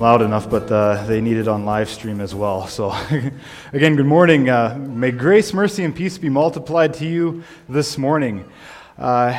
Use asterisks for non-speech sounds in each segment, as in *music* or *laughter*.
Loud enough, but uh, they need it on live stream as well. So, *laughs* again, good morning. Uh, may grace, mercy, and peace be multiplied to you this morning. Uh,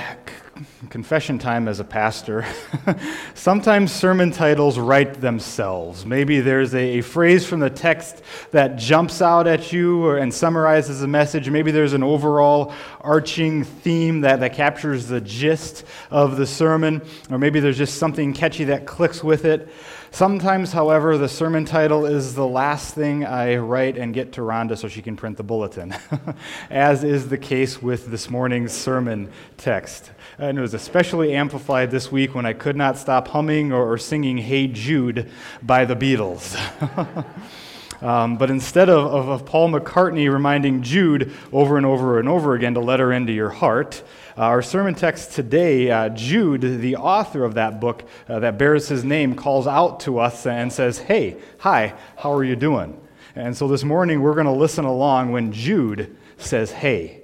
confession time as a pastor. *laughs* Sometimes sermon titles write themselves. Maybe there's a, a, phrase from the text that jumps out at you or, and summarizes the message. Maybe there's an overall arching theme that, that captures the gist of the sermon, or maybe there's just something catchy that clicks with it. Sometimes, however, the sermon title is the last thing I write and get to Rhonda so she can print the bulletin, *laughs* as is the case with this morning's sermon text. And it was especially amplified this week when I could not stop humming or, singing Hey Jude by the Beatles. *laughs* Um, but instead of, of, of, Paul McCartney reminding Jude over and over and over again to let her into your heart, uh, our sermon text today, uh, Jude, the author of that book uh, that bears his name, calls out to us and says, Hey, hi, how are you doing? And so this morning we're going to listen along when Jude says, Hey.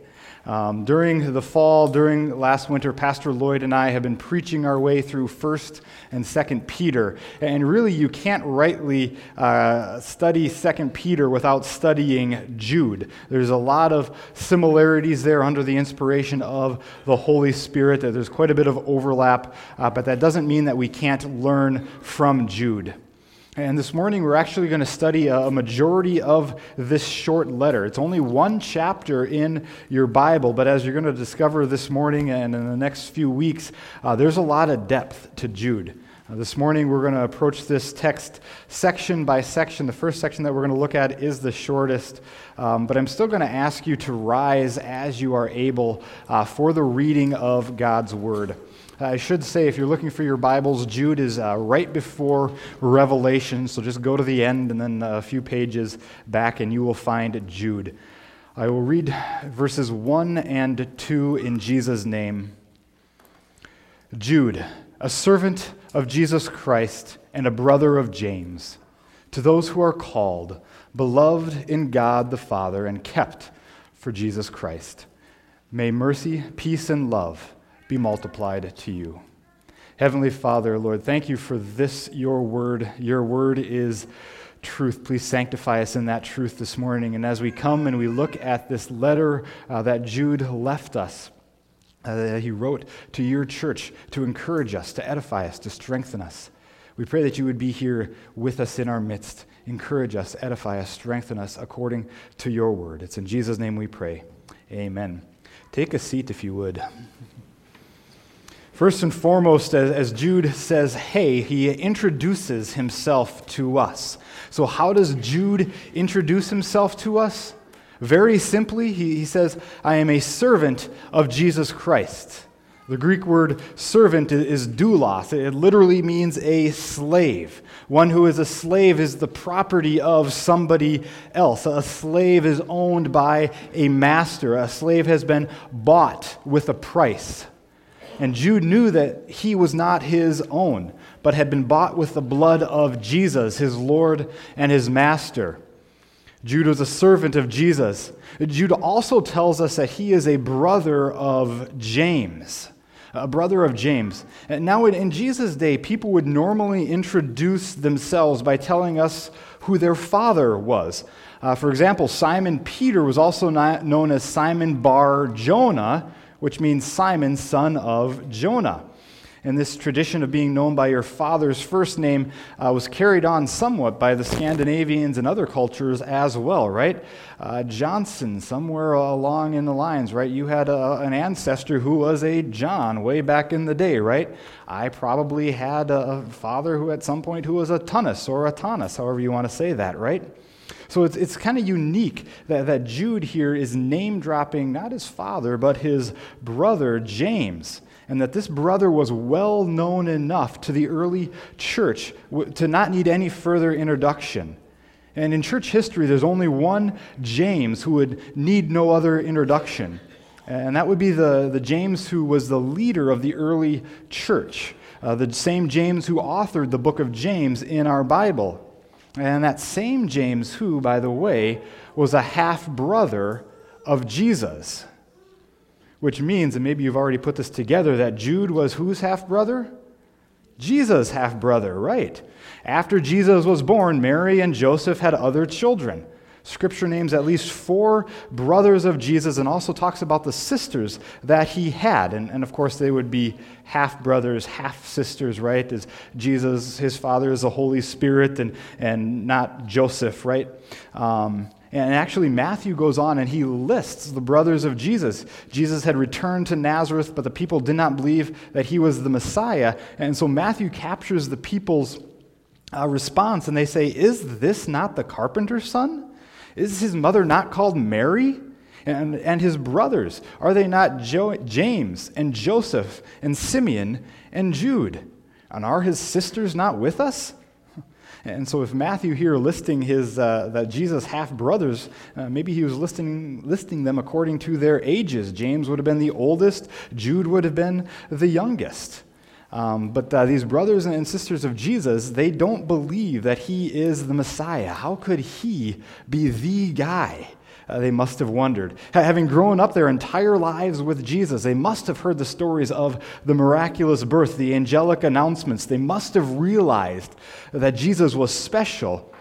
Um, during the fall, during last winter, Pastor Lloyd and I have been preaching our way through 1st and 2nd Peter. And really, you can't rightly uh, study 2nd Peter without studying Jude. There's a lot of similarities there under the inspiration of the Holy Spirit. There's quite a bit of overlap, uh, but that doesn't mean that we can't learn from Jude. And this morning, we're actually going to study a majority of this short letter. It's only one chapter in your Bible, but as you're going to discover this morning and in the next few weeks, uh, there's a lot of depth to Jude. Uh, this morning, we're going to approach this text section by section. The first section that we're going to look at is the shortest, um, but I'm still going to ask you to rise as you are able uh, for the reading of God's Word. I should say, if you're looking for your Bibles, Jude is uh, right before Revelation, so just go to the end and then a few pages back, and you will find Jude. I will read verses 1 and 2 in Jesus' name. Jude, a servant of Jesus Christ and a brother of James, to those who are called, beloved in God the Father, and kept for Jesus Christ. May mercy, peace, and love be multiplied to you. Heavenly Father, Lord, thank you for this, your word. Your word is truth. Please sanctify us in that truth this morning. And as we come and we look at this letter uh, that Jude left us, uh, that he wrote to your church to encourage us, to edify us, to strengthen us, we pray that you would be here with us in our midst. Encourage us, edify us, strengthen us according to your word. It's in Jesus' name we pray. Amen. Take a seat if you would. First and foremost, as Jude says, hey, he introduces himself to us. So, how does Jude introduce himself to us? Very simply, he, says, I am a servant of Jesus Christ. The Greek word servant is doulos. It literally means a slave. One who is a slave is the property of somebody else. A slave is owned by a master. A slave has been bought with a price. And Jude knew that he was not his own, but had been bought with the blood of Jesus, his Lord and his Master. Jude was a servant of Jesus. Jude also tells us that he is a brother of James. A brother of James. And now, in Jesus' day, people would normally introduce themselves by telling us who their father was. Uh, for example, Simon Peter was also known as Simon Bar Jonah, which means Simon, son of Jonah. And this tradition of being known by your father's first name uh, was carried on somewhat by the Scandinavians and other cultures as well, right? Uh, Johnson, somewhere along in the lines, right? You had a, an ancestor who was a John way back in the day, right? I probably had a father who at some point who was a Tunnus or a Tanis, however you want to say that, right? So it's, it's kind of unique that, that Jude here is name dropping not his father, but his brother James. and that this brother was well known enough to the early church to not need any further introduction. And in church history, there's only one James who would need no other introduction. And that would be the, the James who was the leader of the early church, uh, the same James who authored the book of James in our Bible. And that same James, who, by the way, was a half brother of Jesus. Which means, and maybe you've already put this together, that Jude was whose half brother? Jesus' half brother, right. After Jesus was born, Mary and Joseph had other children. Scripture names at least four brothers of Jesus and also talks about the sisters that he had. And, and of course, they would be half brothers, half sisters, right? As Jesus, his father is the Holy Spirit and, and not Joseph, right? Um, and actually, Matthew goes on and he lists the brothers of Jesus. Jesus had returned to Nazareth, but the people did not believe that he was the Messiah. And so Matthew captures the people's uh, response and they say, Is this not the carpenter's son? Is his mother not called Mary? And, and his brothers, are they not jo- James and Joseph and Simeon and Jude? And are his sisters not with us? *laughs* And so, if Matthew here listing his uh, that Jesus half brothers, uh, maybe he was listing listing them according to their ages. James would have been the oldest. Jude would have been the youngest. Um, but uh, these brothers and sisters of Jesus, they don't believe that he is the Messiah. How could he be the guy? Uh, they must have wondered. Having grown up their entire lives with Jesus, they must have heard the stories of the miraculous birth, the angelic announcements. They must have realized that Jesus was special,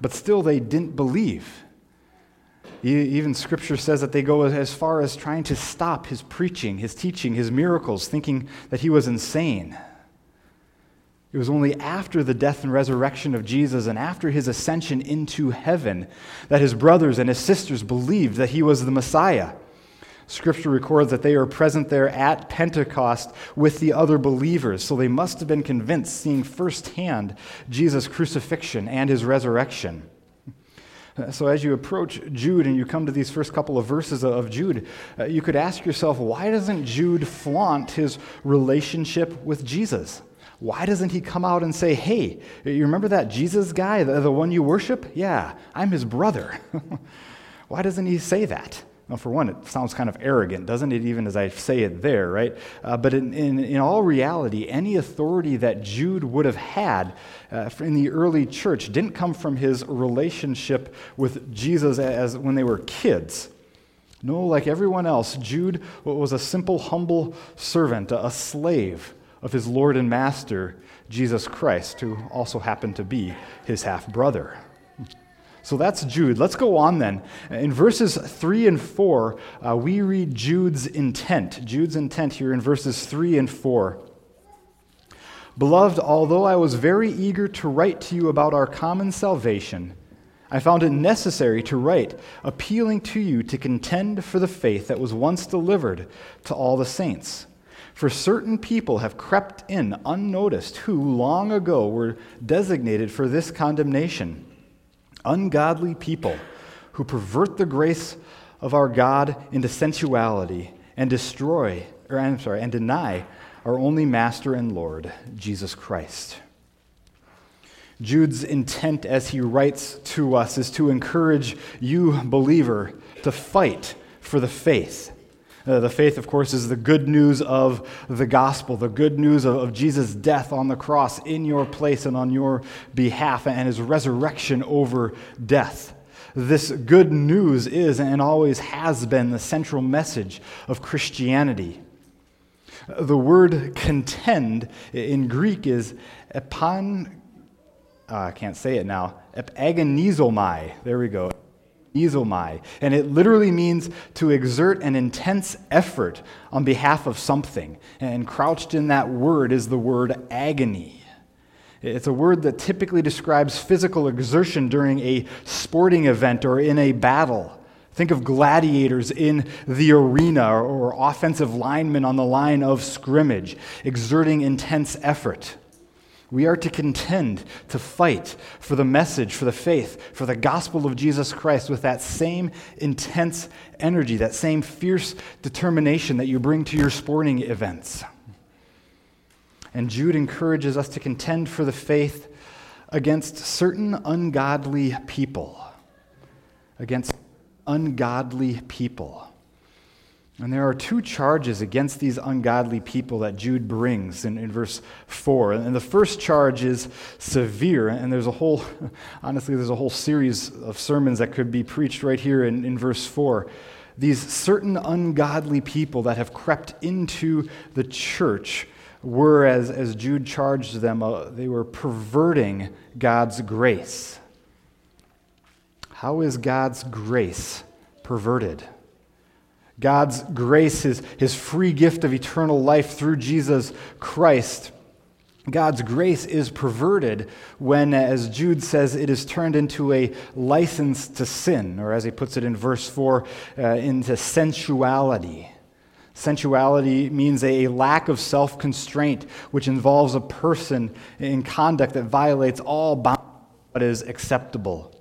but still they didn't believe. Even scripture says that they go as far as trying to stop his preaching, his teaching, his miracles, thinking that he was insane. It was only after the death and resurrection of Jesus and after his ascension into heaven that his brothers and his sisters believed that he was the Messiah. Scripture records that they are present there at Pentecost with the other believers, so they must have been convinced, seeing firsthand Jesus' crucifixion and his resurrection. So, as you approach Jude and you come to these first couple of verses of Jude, uh, you could ask yourself, why doesn't Jude flaunt his relationship with Jesus? Why doesn't he come out and say, hey, you remember that Jesus guy, the, the one you worship? Yeah, I'm his brother. *laughs* why doesn't he say that? Well, for one, it sounds kind of arrogant, doesn't it, even as I say it there, right? Uh, but in, in, in, all reality, any authority that Jude would have had uh, in the early church didn't come from his relationship with Jesus as when they were kids. No, like everyone else, Jude was a simple, humble servant, a slave of his Lord and Master, Jesus Christ, who also happened to be his half brother. So that's Jude. Let's go on then. In verses 3 and 4, uh, we read Jude's intent. Jude's intent here in verses 3 and 4. Beloved, although I was very eager to write to you about our common salvation, I found it necessary to write, appealing to you to contend for the faith that was once delivered to all the saints. For certain people have crept in unnoticed who long ago were designated for this condemnation ungodly people who pervert the grace of our God into sensuality and destroy, or I'm sorry, and deny our only Master and Lord, Jesus Christ. Jude's intent as he writes to us is to encourage you, believer, to fight for the faith uh, the faith, of course, is the good news of the gospel, the good news of, of Jesus' death on the cross in your place and on your behalf, and his resurrection over death. This good news is and always has been the central message of Christianity. The word contend in Greek is epon, uh, I can't say it now, epagonizomai. There we go and it literally means to exert an intense effort on behalf of something. And crouched in that word is the word agony. It's a word that typically describes physical exertion during a sporting event or in a battle. Think of gladiators in the arena or offensive linemen on the line of scrimmage, exerting intense effort. We are to contend, to fight for the message, for the faith, for the gospel of Jesus Christ with that same intense energy, that same fierce determination that you bring to your sporting events. And Jude encourages us to contend for the faith against certain ungodly people. Against ungodly people. And there are two charges against these ungodly people that Jude brings in, in verse 4. And the first charge is severe. And there's a whole, *laughs* honestly, there's a whole series of sermons that could be preached right here in, in verse 4. These certain ungodly people that have crept into the church were, as, as Jude charged them, uh, they were perverting God's grace. How is God's grace perverted? God's grace, his, his free gift of eternal life through Jesus Christ. God's grace is perverted when, as Jude says, it is turned into a license to sin, or as he puts it in verse 4, uh, into sensuality. Sensuality means a lack of self constraint, which involves a person in conduct that violates all bounds what is acceptable.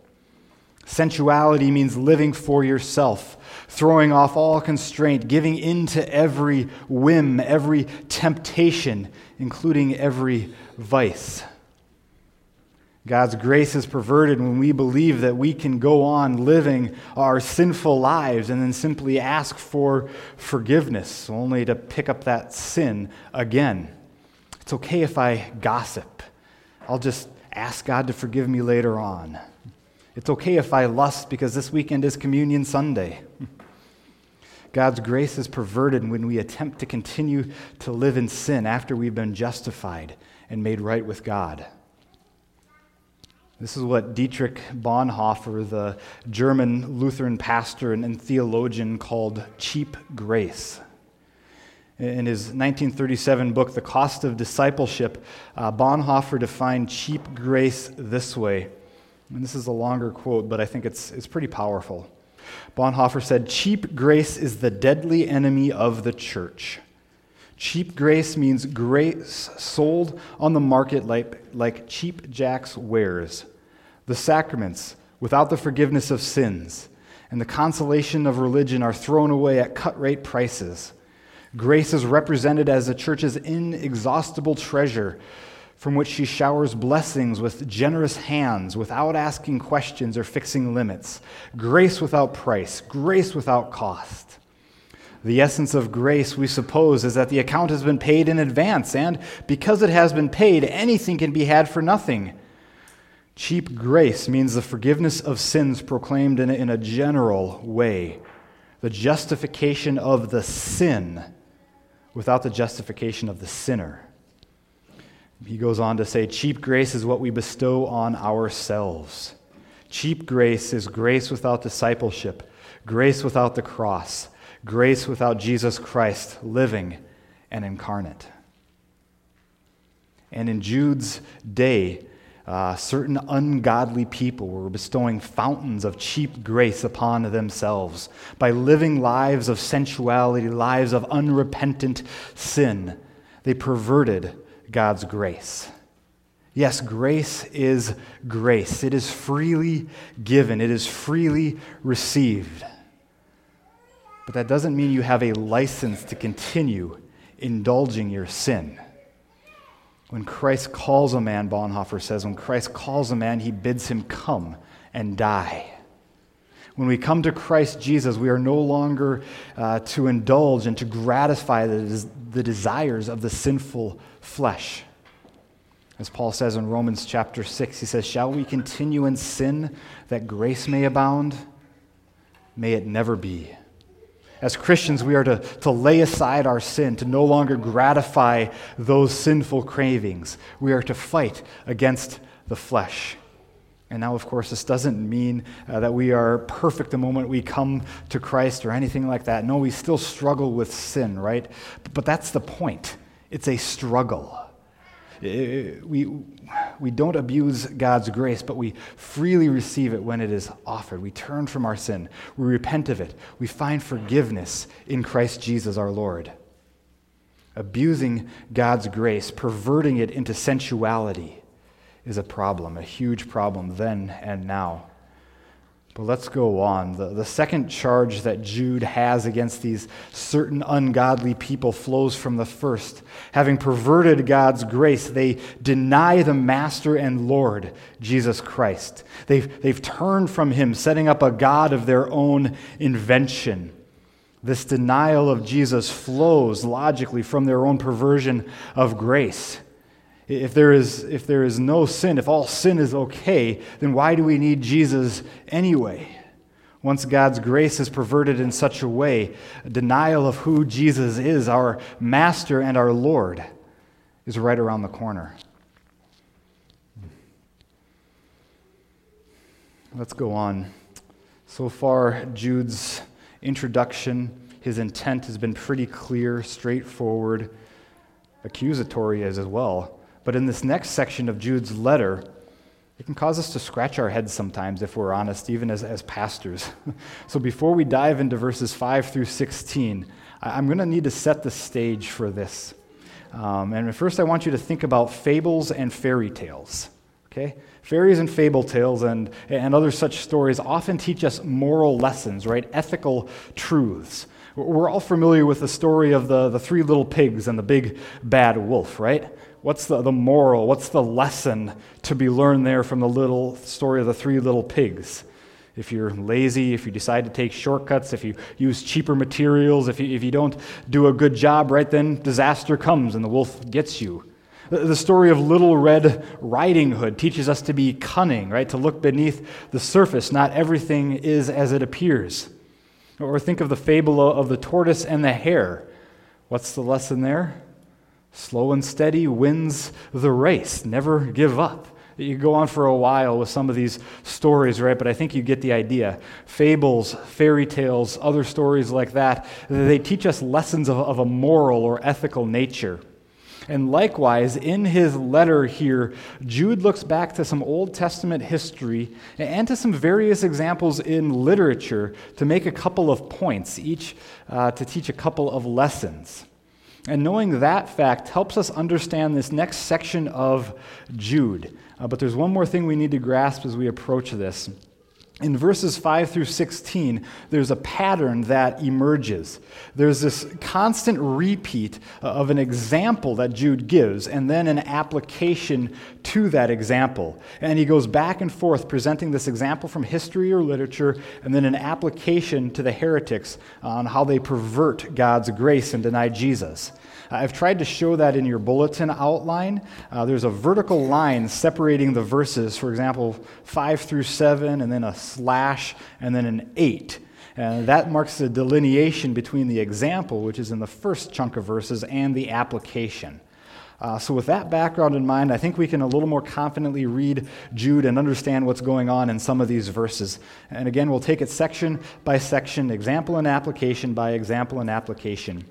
Sensuality means living for yourself, throwing off all constraint, giving in to every whim, every temptation, including every vice. God's grace is perverted when we believe that we can go on living our sinful lives and then simply ask for forgiveness, only to pick up that sin again. It's okay if I gossip. I'll just ask God to forgive me later on. It's okay if I lust because this weekend is Communion Sunday. God's grace is perverted when we attempt to continue to live in sin after we've been justified and made right with God. This is what Dietrich Bonhoeffer, the German Lutheran pastor and theologian, called cheap grace. In his 1937 book, The Cost of Discipleship, uh, Bonhoeffer defined cheap grace this way and this is a longer quote, but I think it's, it's pretty powerful. Bonhoeffer said, Cheap grace is the deadly enemy of the church. Cheap grace means grace sold on the market like, like cheap jack's wares. The sacraments, without the forgiveness of sins, and the consolation of religion are thrown away at cut rate prices. Grace is represented as the church's inexhaustible treasure from which she showers blessings with generous hands without asking questions or fixing limits. Grace without price, grace without cost. The essence of grace, we suppose, is that the account has been paid in advance, and because it has been paid, anything can be had for nothing. Cheap grace means the forgiveness of sins proclaimed in a, in a general way, the justification of the sin without the justification of the sinner. He goes on to say, cheap grace is what we bestow on ourselves. Cheap grace is grace without discipleship, grace without the cross, grace without Jesus Christ living and incarnate. And in Jude's day, uh, certain ungodly people were bestowing fountains of cheap grace upon themselves by living lives of sensuality, lives of unrepentant sin. They perverted God's grace. Yes, grace is grace. It is freely given, it is freely received. But that doesn't mean you have a license to continue indulging your sin. When Christ calls a man, Bonhoeffer says, when Christ calls a man, he bids him come and die. When we come to Christ Jesus, we are no longer uh, to indulge and to gratify the, the desires of the sinful flesh. As Paul says in Romans chapter 6, he says, Shall we continue in sin that grace may abound? May it never be. As Christians, we are to, to lay aside our sin, to no longer gratify those sinful cravings. We are to fight against the flesh. And now, of course, this doesn't mean uh, that we are perfect the moment we come to Christ or anything like that. No, we still struggle with sin, right? But, but that's the point. It's a struggle. Uh, we, we don't abuse God's grace, but we freely receive it when it is offered. We turn from our sin, we repent of it, we find forgiveness in Christ Jesus our Lord. Abusing God's grace, perverting it into sensuality, is a problem, a huge problem then and now. But let's go on. The, the second charge that Jude has against these certain ungodly people flows from the first. Having perverted God's grace, they deny the Master and Lord, Jesus Christ. They've, they've turned from him, setting up a God of their own invention. This denial of Jesus flows logically from their own perversion of grace. If there, is, if there is no sin, if all sin is okay, then why do we need Jesus anyway? Once God's grace is perverted in such a way, a denial of who Jesus is, our Master and our Lord, is right around the corner. Let's go on. So far, Jude's introduction, his intent has been pretty clear, straightforward, accusatory as well. But in this next section of Jude's letter, it can cause us to scratch our heads sometimes, if we're honest, even as, as pastors. *laughs* so before we dive into verses 5 through 16, I'm going to need to set the stage for this. Um, and first, I want you to think about fables and fairy tales. Okay? Fairies and fable tales and, and other such stories often teach us moral lessons, right? Ethical truths. We're all familiar with the story of the, the three little pigs and the big bad wolf, right? What's the, the moral? What's the lesson to be learned there from the little story of the three little pigs? If you're lazy, if you decide to take shortcuts, if you use cheaper materials, if you, if you don't do a good job, right, then disaster comes and the wolf gets you. The story of Little Red Riding Hood teaches us to be cunning, right? To look beneath the surface. Not everything is as it appears. Or think of the fable of the tortoise and the hare. What's the lesson there? Slow and steady wins the race. Never give up. You go on for a while with some of these stories, right? But I think you get the idea. Fables, fairy tales, other stories like that, they teach us lessons of, of a moral or ethical nature. And likewise, in his letter here, Jude looks back to some Old Testament history and to some various examples in literature to make a couple of points, each uh, to teach a couple of lessons. And knowing that fact helps us understand this next section of Jude. Uh, but there's one more thing we need to grasp as we approach this. In verses 5 through 16, there's a pattern that emerges. There's this constant repeat of an example that Jude gives, and then an application to that example. And he goes back and forth presenting this example from history or literature, and then an application to the heretics on how they pervert God's grace and deny Jesus. I've tried to show that in your bulletin outline. Uh, there's a vertical line separating the verses, for example, 5 through 7, and then a slash, and then an 8. And that marks the delineation between the example, which is in the first chunk of verses, and the application. Uh, so, with that background in mind, I think we can a little more confidently read Jude and understand what's going on in some of these verses. And again, we'll take it section by section, example and application by example and application.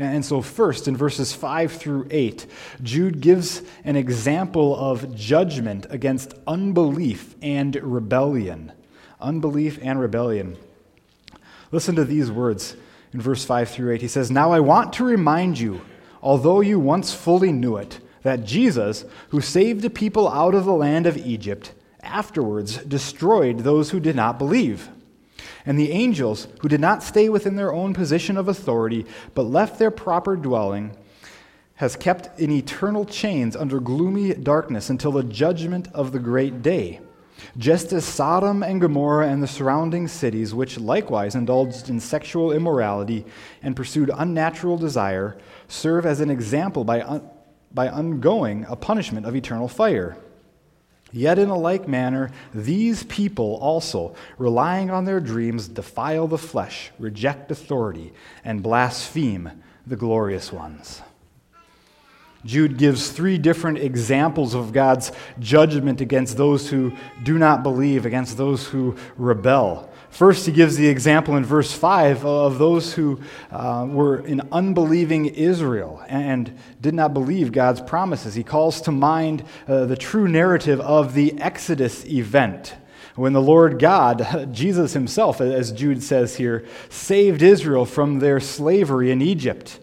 And so, first, in verses 5 through 8, Jude gives an example of judgment against unbelief and rebellion. Unbelief and rebellion. Listen to these words in verse 5 through 8. He says, Now I want to remind you, although you once fully knew it, that Jesus, who saved the people out of the land of Egypt, afterwards destroyed those who did not believe. And the angels, who did not stay within their own position of authority, but left their proper dwelling, has kept in eternal chains under gloomy darkness until the judgment of the great day. Just as Sodom and Gomorrah and the surrounding cities, which likewise indulged in sexual immorality and pursued unnatural desire, serve as an example by, un- by undergoing a punishment of eternal fire. Yet, in a like manner, these people also, relying on their dreams, defile the flesh, reject authority, and blaspheme the glorious ones. Jude gives three different examples of God's judgment against those who do not believe, against those who rebel. First, he gives the example in verse 5 of those who uh, were in unbelieving Israel and did not believe God's promises. He calls to mind uh, the true narrative of the Exodus event when the Lord God, *laughs* Jesus himself, as Jude says here, saved Israel from their slavery in Egypt.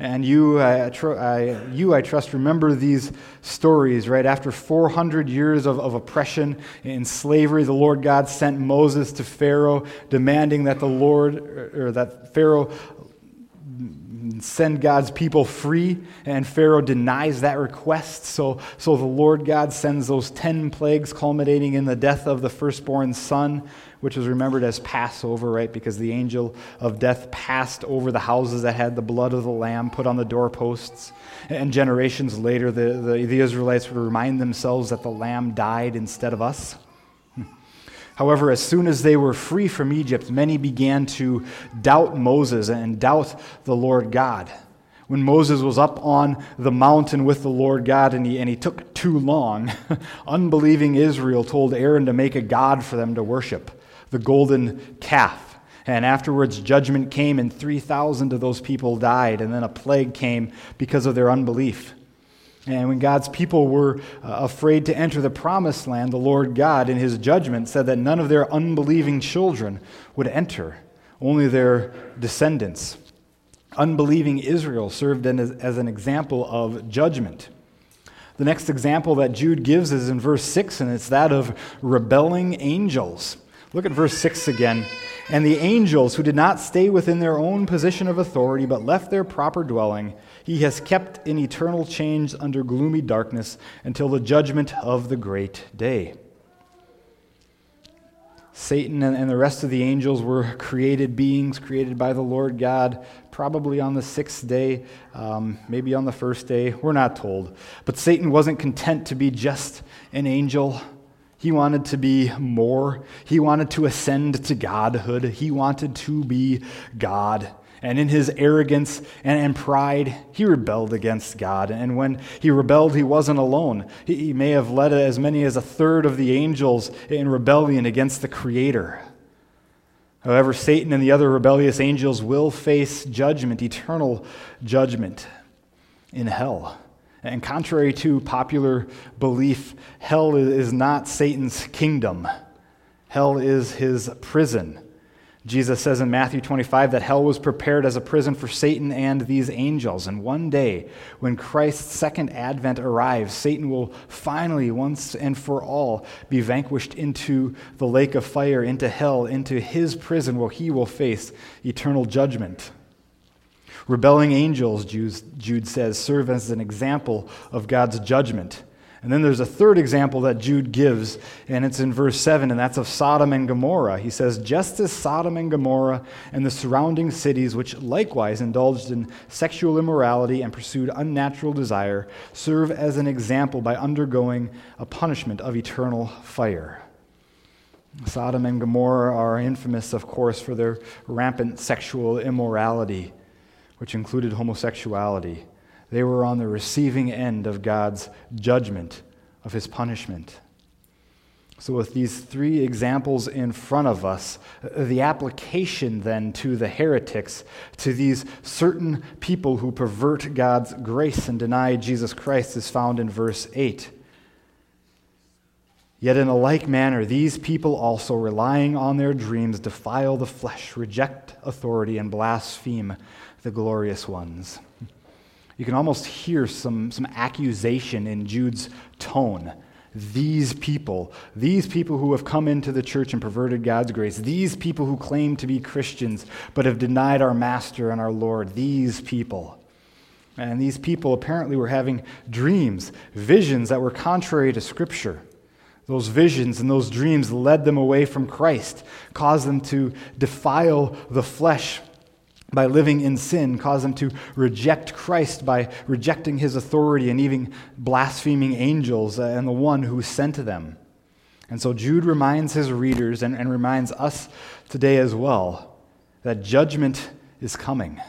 And you, I, I, you, I trust, remember these stories, right? After 400 years of, of oppression and slavery, the Lord God sent Moses to Pharaoh, demanding that the Lord, or that Pharaoh send God's people free, and Pharaoh denies that request. So, so the Lord God sends those 10 plagues, culminating in the death of the firstborn son, which is remembered as Passover, right? Because the angel of death passed over the houses that had the blood of the lamb put on the doorposts. And generations later, the, the, the Israelites would remind themselves that the lamb died instead of us. *laughs* However, as soon as they were free from Egypt, many began to doubt Moses and doubt the Lord God. When Moses was up on the mountain with the Lord God and he, and he took too long, *laughs* unbelieving Israel told Aaron to make a God for them to worship, the golden calf. And afterwards, judgment came, and 3,000 of those people died. And then a plague came because of their unbelief. And when God's people were uh, afraid to enter the promised land, the Lord God, in his judgment, said that none of their unbelieving children would enter, only their descendants. Unbelieving Israel served as an example of judgment. The next example that Jude gives is in verse 6, and it's that of rebelling angels. Look at verse 6 again. And the angels who did not stay within their own position of authority, but left their proper dwelling, he has kept in eternal chains under gloomy darkness until the judgment of the great day. Satan and the rest of the angels were created beings, created by the Lord God, probably on the sixth day, um, maybe on the first day. We're not told. But Satan wasn't content to be just an angel. He wanted to be more. He wanted to ascend to godhood. He wanted to be God. And in his arrogance and, and, pride, he rebelled against God. And when he rebelled, he wasn't alone. He, he may have led as many as a third of the angels in rebellion against the Creator. However, Satan and the other rebellious angels will face judgment, eternal judgment in hell. And contrary to popular belief, hell is not Satan's kingdom, hell is his prison. Jesus says in Matthew 25 that hell was prepared as a prison for Satan and these angels. And one day, when Christ's second advent arrives, Satan will finally, once and for all, be vanquished into the lake of fire, into hell, into his prison where he will face eternal judgment. Rebelling angels, Jude says, serve as an example of God's judgment. And then there's a third example that Jude gives, and it's in verse 7, and that's of Sodom and Gomorrah. He says, Just as Sodom and Gomorrah and the surrounding cities, which likewise indulged in sexual immorality and pursued unnatural desire, serve as an example by undergoing a punishment of eternal fire. Sodom and Gomorrah are infamous, of course, for their rampant sexual immorality, which included homosexuality. They were on the receiving end of God's judgment, of his punishment. So, with these three examples in front of us, the application then to the heretics, to these certain people who pervert God's grace and deny Jesus Christ, is found in verse 8. Yet, in a like manner, these people also, relying on their dreams, defile the flesh, reject authority, and blaspheme the glorious ones you can almost hear some, some accusation in Jude's tone. These people, these people who have come into the church and perverted God's grace, these people who claim to be Christians but have denied our Master and our Lord, these people. And these people apparently were having dreams, visions that were contrary to Scripture. Those visions and those dreams led them away from Christ, caused them to defile the flesh by living in sin, cause them to reject Christ by rejecting his authority and even blaspheming angels and the one who sent them. And so Jude reminds his readers and, and reminds us today as well that judgment is coming.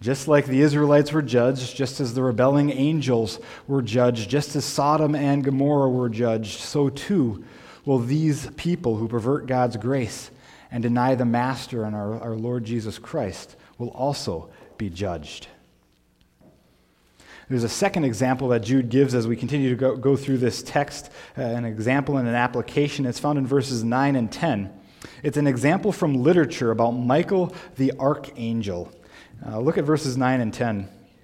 Just like the Israelites were judged, just as the rebelling angels were judged, just as Sodom and Gomorrah were judged, so too will these people who pervert God's grace and deny the Master and our, our Lord Jesus Christ will also be judged. There's a second example that Jude gives as we continue to go, go through this text, uh, an example and an application. It's found in verses 9 and 10. It's an example from literature about Michael the archangel. Uh, look at verses 9 and 10.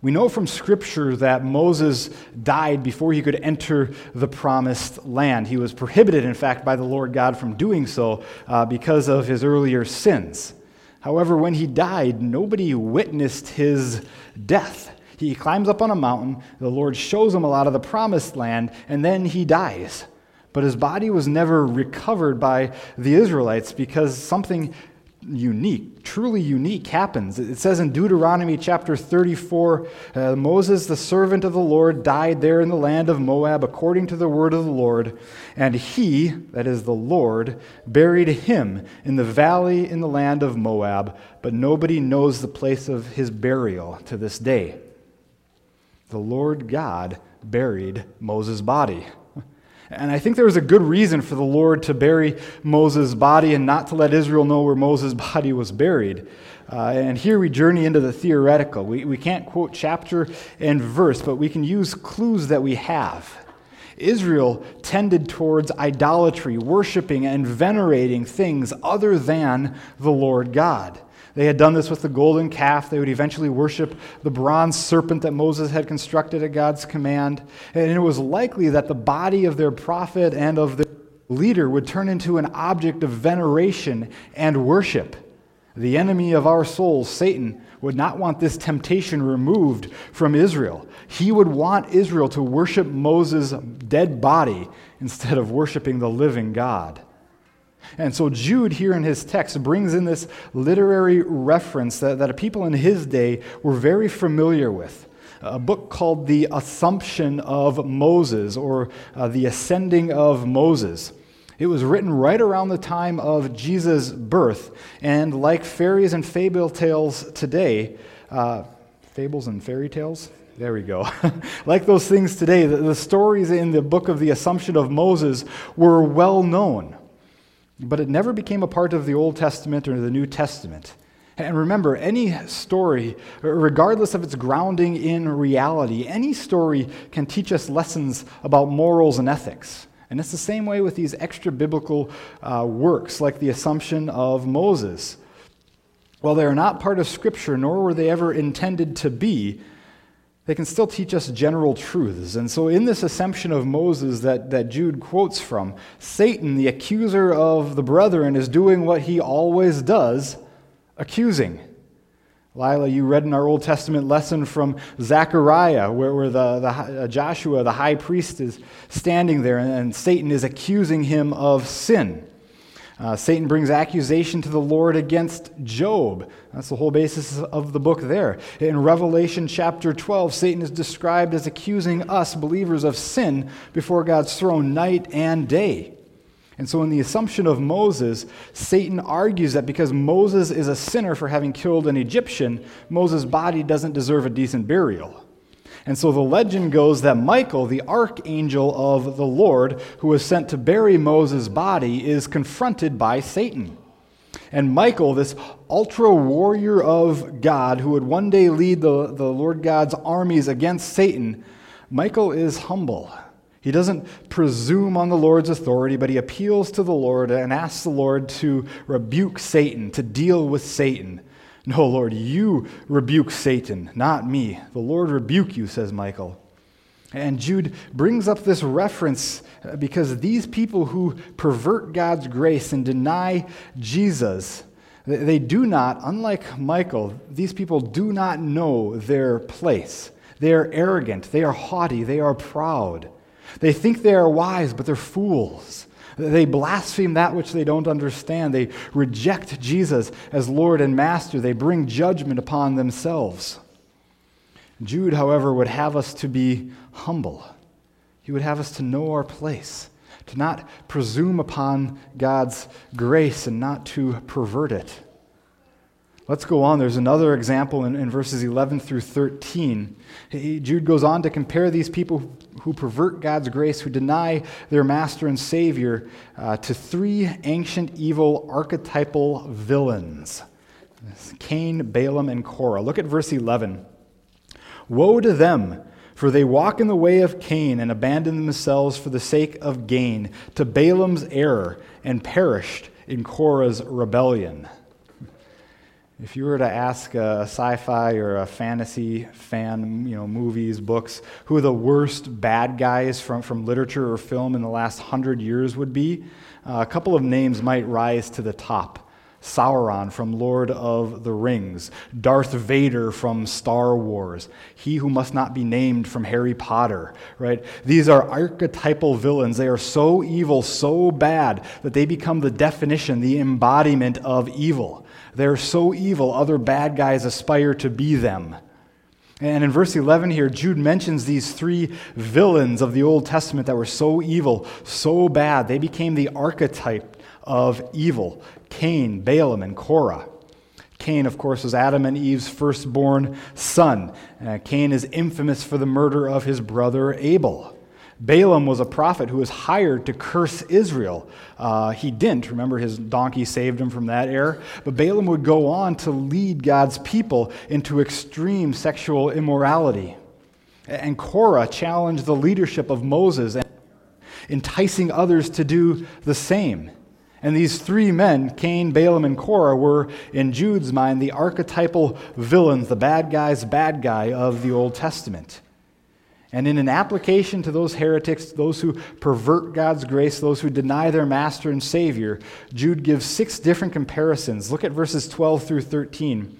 We know from Scripture that Moses died before he could enter the promised land. He was prohibited, in fact, by the Lord God from doing so uh, because of his earlier sins. However, when he died, nobody witnessed his death. He climbs up on a mountain, the Lord shows him a lot of the promised land, and then he dies. But his body was never recovered by the Israelites because something unique, truly unique happens. It says in Deuteronomy chapter 34 uh, Moses, the servant of the Lord, died there in the land of Moab according to the word of the Lord, and he, that is the Lord, buried him in the valley in the land of Moab, but nobody knows the place of his burial to this day. The Lord God buried Moses' body. And I think there was a good reason for the Lord to bury Moses' body and not to let Israel know where Moses' *laughs* body was buried. Uh, and here we journey into the theoretical. We, we can't quote chapter and verse, but we can use clues that we have. Israel tended towards idolatry, worshiping and venerating things other than the Lord God. They had done this with the golden calf. They would eventually worship the bronze serpent that Moses had constructed at God's command. And it was likely that the body of their prophet and of their leader would turn into an object of veneration and worship. The enemy of our souls, Satan, would not want this temptation removed from Israel. He would want Israel to worship Moses' dead body instead of worshiping the living God. And so Jude, here in his text, brings in this literary reference that, that people in his day were very familiar with. A book called The Assumption of Moses, or uh, The Ascending of Moses. It was written right around the time of Jesus' birth, and like fairies and fable tales today, uh, fables and fairy tales? There we go. *laughs* like those things today, the, the stories in the book of the Assumption of Moses were well known. But it never became a part of the Old Testament or the New Testament. And remember, any story, regardless of its grounding in reality, any story can teach us lessons about morals and ethics. And it's the same way with these extra biblical uh, works, like the Assumption of Moses. While they are not part of Scripture, nor were they ever intended to be, they can still teach us general truths. And so, in this assumption of Moses that, that Jude quotes from, Satan, the accuser of the brethren, is doing what he always does accusing. Lila, you read in our Old Testament lesson from Zechariah, where, where the, the, uh, Joshua, the high priest, is standing there, and, and Satan is accusing him of sin. Uh, Satan brings accusation to the Lord against Job. That's the whole basis of the book there. In Revelation chapter 12, Satan is described as accusing us, believers, of sin before God's throne night and day. And so, in the assumption of Moses, Satan argues that because Moses is a sinner for having killed an Egyptian, Moses' body doesn't deserve a decent burial. And so the legend goes that Michael, the archangel of the Lord, who was sent to bury Moses' body, is confronted by Satan. And Michael, this ultra warrior of God who would one day lead the, the Lord God's armies against Satan, Michael is humble. He doesn't presume on the Lord's authority, but he appeals to the Lord and asks the Lord to rebuke Satan, to deal with Satan. No, Lord, you rebuke Satan, not me. The Lord rebuke you, says Michael. And Jude brings up this reference uh, because these people who pervert God's grace and deny Jesus, they do not, unlike Michael, these people do not know their place. They are arrogant, they are haughty, they are proud. They think they are wise, but they're fools. They blaspheme that which they don't understand. They reject Jesus as Lord and Master. They bring judgment upon themselves. Jude, however, would have us to be humble. He would have us to know our place, to not presume upon God's grace and not to pervert it. Let's go on. There's another example in, in verses 11 through 13. Jude goes on to compare these people who pervert God's grace, who deny their master and savior, uh, to three ancient evil archetypal villains Cain, Balaam, and Korah. Look at verse 11. Woe to them! For they walk in the way of Cain and abandon themselves for the sake of gain to Balaam's error and perished in Korah's rebellion. If you were to ask a sci-fi or a fantasy fan, you know, movies, books, who the worst bad guys from, from literature or film in the last hundred years would be, uh, a couple of names might rise to the top. Sauron from Lord of the Rings, Darth Vader from Star Wars, he who must not be named from Harry Potter, right? These are archetypal villains. They are so evil, so bad, that they become the definition, the embodiment of evil. They're so evil, other bad guys aspire to be them. And in verse 11 here, Jude mentions these three villains of the Old Testament that were so evil, so bad, they became the archetype of evil Cain, Balaam, and Korah. Cain, of course, was Adam and Eve's firstborn son. Uh, Cain is infamous for the murder of his brother Abel. Balaam was a prophet who was hired to curse Israel. Uh, he didn't. Remember, his donkey saved him from that error. But Balaam would go on to lead God's people into extreme sexual immorality. And Korah challenged the leadership of Moses, enticing others to do the same. And these three men, Cain, Balaam, and Korah, were, in Jude's mind, the archetypal villains, the bad guy's bad guy of the Old Testament. And in an application to those heretics, those who pervert God's grace, those who deny their master and Savior, Jude gives six different comparisons. Look at verses 12 through 13.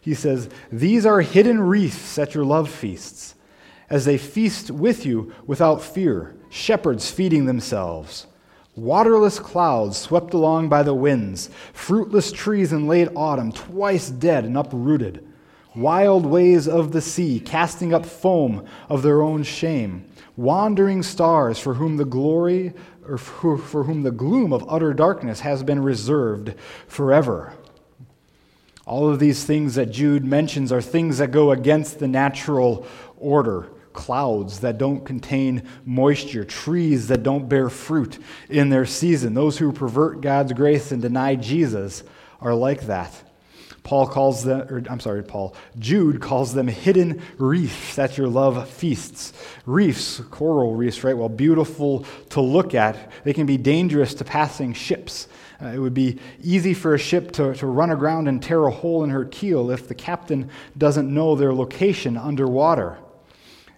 He says, These are hidden wreaths at your love feasts, as they feast with you without fear, shepherds feeding themselves. Waterless clouds swept along by the winds, fruitless trees in late autumn, twice dead and uprooted wild waves of the sea, casting up foam of their own shame, wandering stars for whom the glory or for whom the gloom of utter darkness has been reserved forever. All of these things that Jude mentions are things that go against the natural order. Clouds that don't contain moisture, trees that don't bear fruit in their season. Those who pervert God's grace and deny Jesus are like that. Paul calls them, or I'm sorry, Paul, Jude calls them hidden reefs. That's your love feasts. Reefs, coral reefs, right? Well, beautiful to look at. They can be dangerous to passing ships. Uh, it would be easy for a ship to, to run aground and tear a hole in her keel if the captain doesn't know their location underwater.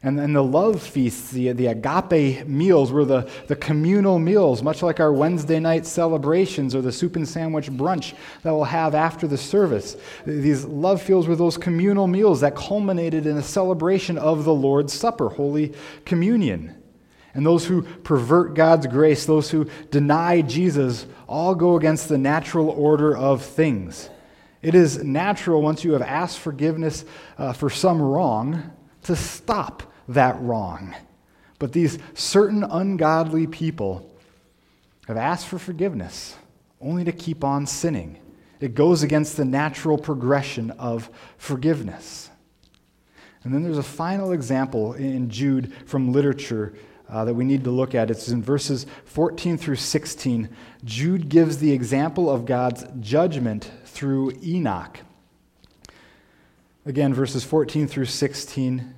And then the love feasts, the, the agape meals, were the, the communal meals, much like our Wednesday night celebrations or the soup and sandwich brunch that we'll have after the service. These love feasts were those communal meals that culminated in a celebration of the Lord's Supper, Holy Communion. And those who pervert God's grace, those who deny Jesus, all go against the natural order of things. It is natural, once you have asked forgiveness uh, for some wrong, to stop that wrong. But these certain ungodly people have asked for forgiveness only to keep on sinning. It goes against the natural progression of forgiveness. And then there's a final example in Jude from literature uh, that we need to look at. It's in verses 14 through 16. Jude gives the example of God's judgment through Enoch. Again, verses 14 through 16.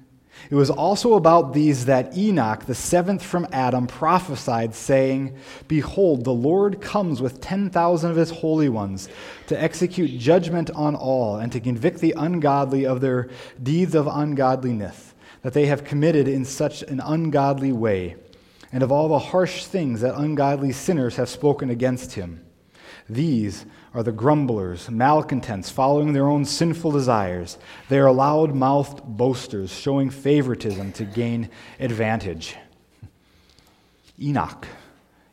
It was also about these that Enoch, the seventh from Adam, prophesied, saying, Behold, the Lord comes with 10,000 of his holy ones to execute judgment on all and to convict the ungodly of their deeds of ungodliness that they have committed in such an ungodly way, and of all the harsh things that ungodly sinners have spoken against him. These are the grumblers, malcontents, following their own sinful desires. They are loud mouthed boasters, showing favoritism to gain advantage. Enoch.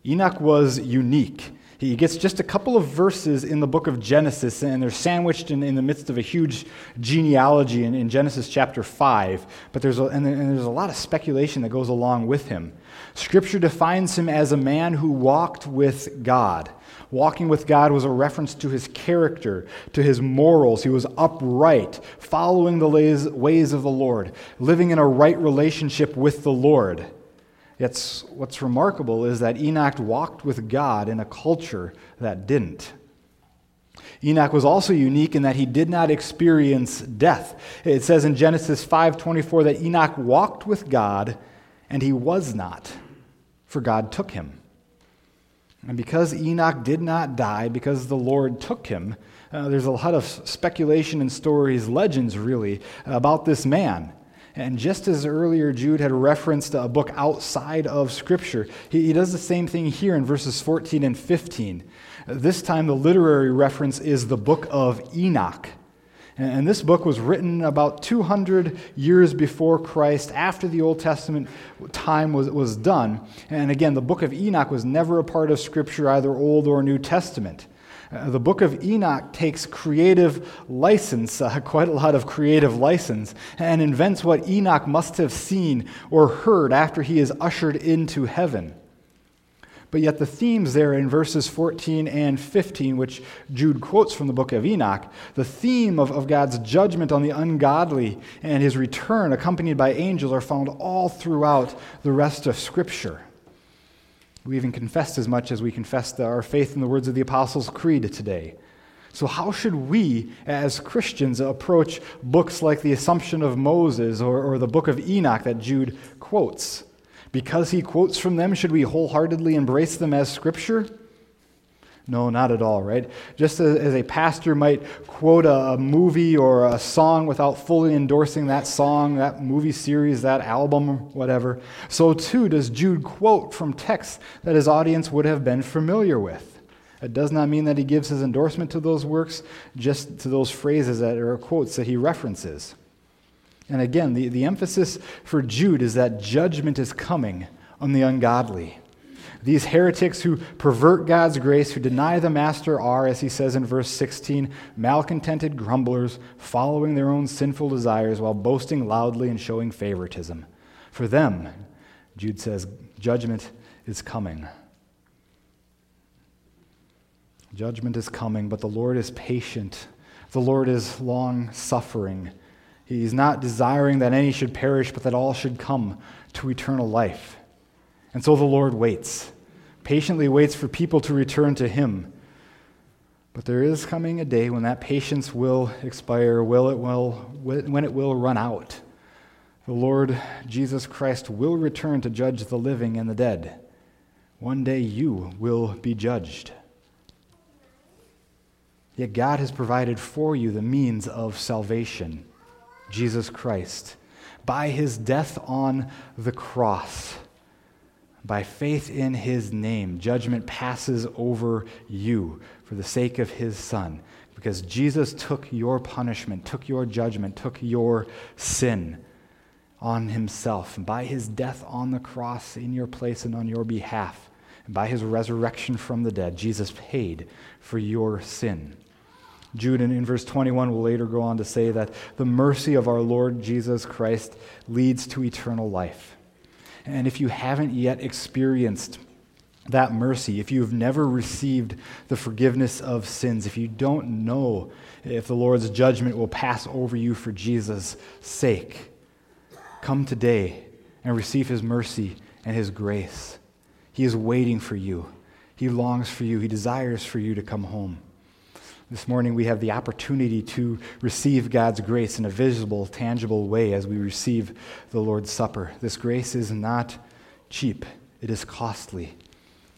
Enoch was unique. He gets just a couple of verses in the book of Genesis, and they're sandwiched in, in the midst of a huge genealogy in, in Genesis chapter 5. But there's a, and, and there's a lot of speculation that goes along with him. Scripture defines him as a man who walked with God. Walking with God was a reference to his character, to his morals. He was upright, following the ways of the Lord, living in a right relationship with the Lord. Yet, what's remarkable is that Enoch walked with God in a culture that didn't. Enoch was also unique in that he did not experience death. It says in Genesis 5:24 that Enoch walked with God and he was not, for God took him. And because Enoch did not die, because the Lord took him, uh, there's a lot of speculation and stories, legends really, about this man. And just as earlier Jude had referenced a book outside of Scripture, he, he does the same thing here in verses 14 and 15. This time, the literary reference is the book of Enoch. And this book was written about 200 years before Christ, after the Old Testament time was, was done. And again, the book of Enoch was never a part of Scripture, either Old or New Testament. Uh, the book of Enoch takes creative license, uh, *laughs* quite a lot of creative license, and invents what Enoch must have seen or heard after he is ushered into heaven. But yet, the themes there in verses 14 and 15, which Jude quotes from the book of Enoch, the theme of, of God's judgment on the ungodly and his return, accompanied by angels, are found all throughout the rest of Scripture. We even confessed as much as we confessed our faith in the words of the Apostles' Creed today. So, how should we, as Christians, approach books like the Assumption of Moses or, or the book of Enoch that Jude quotes? Because he quotes from them, should we wholeheartedly embrace them as Scripture? No, not at all, right? Just as, a pastor might quote a, a movie or a song without fully endorsing that song, that movie series, that album, whatever, so too does Jude quote from texts that his audience would have been familiar with. It does not mean that he gives his endorsement to those works, just to those phrases that are quotes that he references. And again, the, the emphasis for Jude is that judgment is coming on the ungodly. These heretics who pervert God's grace, who deny the Master, are, as he says in verse 16, malcontented grumblers, following their own sinful desires while boasting loudly and showing favoritism. For them, Jude says, judgment is coming. Judgment is coming, but the Lord is patient. The Lord is long suffering. He's not desiring that any should perish, but that all should come to eternal life. And so the Lord waits, patiently waits for people to return to Him. But there is coming a day when that patience will expire, will it will, when it will run out. The Lord Jesus Christ will return to judge the living and the dead. One day you will be judged. Yet God has provided for you the means of salvation Jesus Christ. By his death on the cross, by faith in his name, judgment passes over you for the sake of his son. Because Jesus took your punishment, took your judgment, took your sin on himself. And by his death on the cross in your place and on your behalf, and by his resurrection from the dead, Jesus paid for your sin. Jude, in, in verse 21, will later go on to say that the mercy of our Lord Jesus Christ leads to eternal life. And if you haven't yet experienced that mercy, if you've never received the forgiveness of sins, if you don't know if the Lord's judgment will pass over you for Jesus' sake, come today and receive his mercy and his grace. He is waiting for you. He longs for you. He desires for you to come home. This morning, we have the opportunity to receive God's grace in a visible, tangible way as we receive the Lord's Supper. This grace is not cheap, it is costly.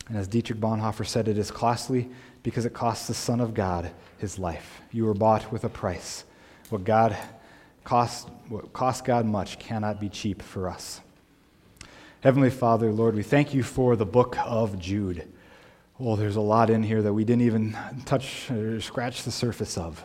And as Dietrich Bonhoeffer said, it is costly because it costs the Son of God his life. You were bought with a price. What God cost, what cost God much cannot be cheap for us. Heavenly Father, Lord, we thank you for the book of Jude. Well, there's a lot in here that we didn't even touch or scratch the surface of,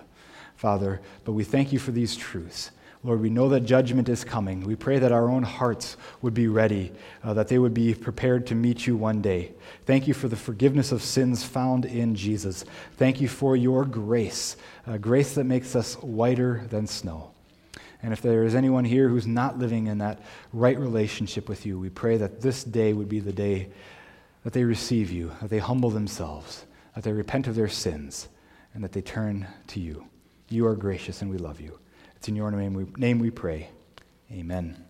Father, but we thank you for these truths. Lord, we know that judgment is coming. We pray that our own hearts would be ready, uh, that they would be prepared to meet you one day. Thank you for the forgiveness of sins found in Jesus. Thank you for your grace, grace that makes us whiter than snow. And if there is anyone here who's not living in that right relationship with you, we pray that this day would be the day that they receive you, that they humble themselves, that they repent of their sins, and that they turn to you. You are gracious and we love you. It's in your name we, name we pray. Amen.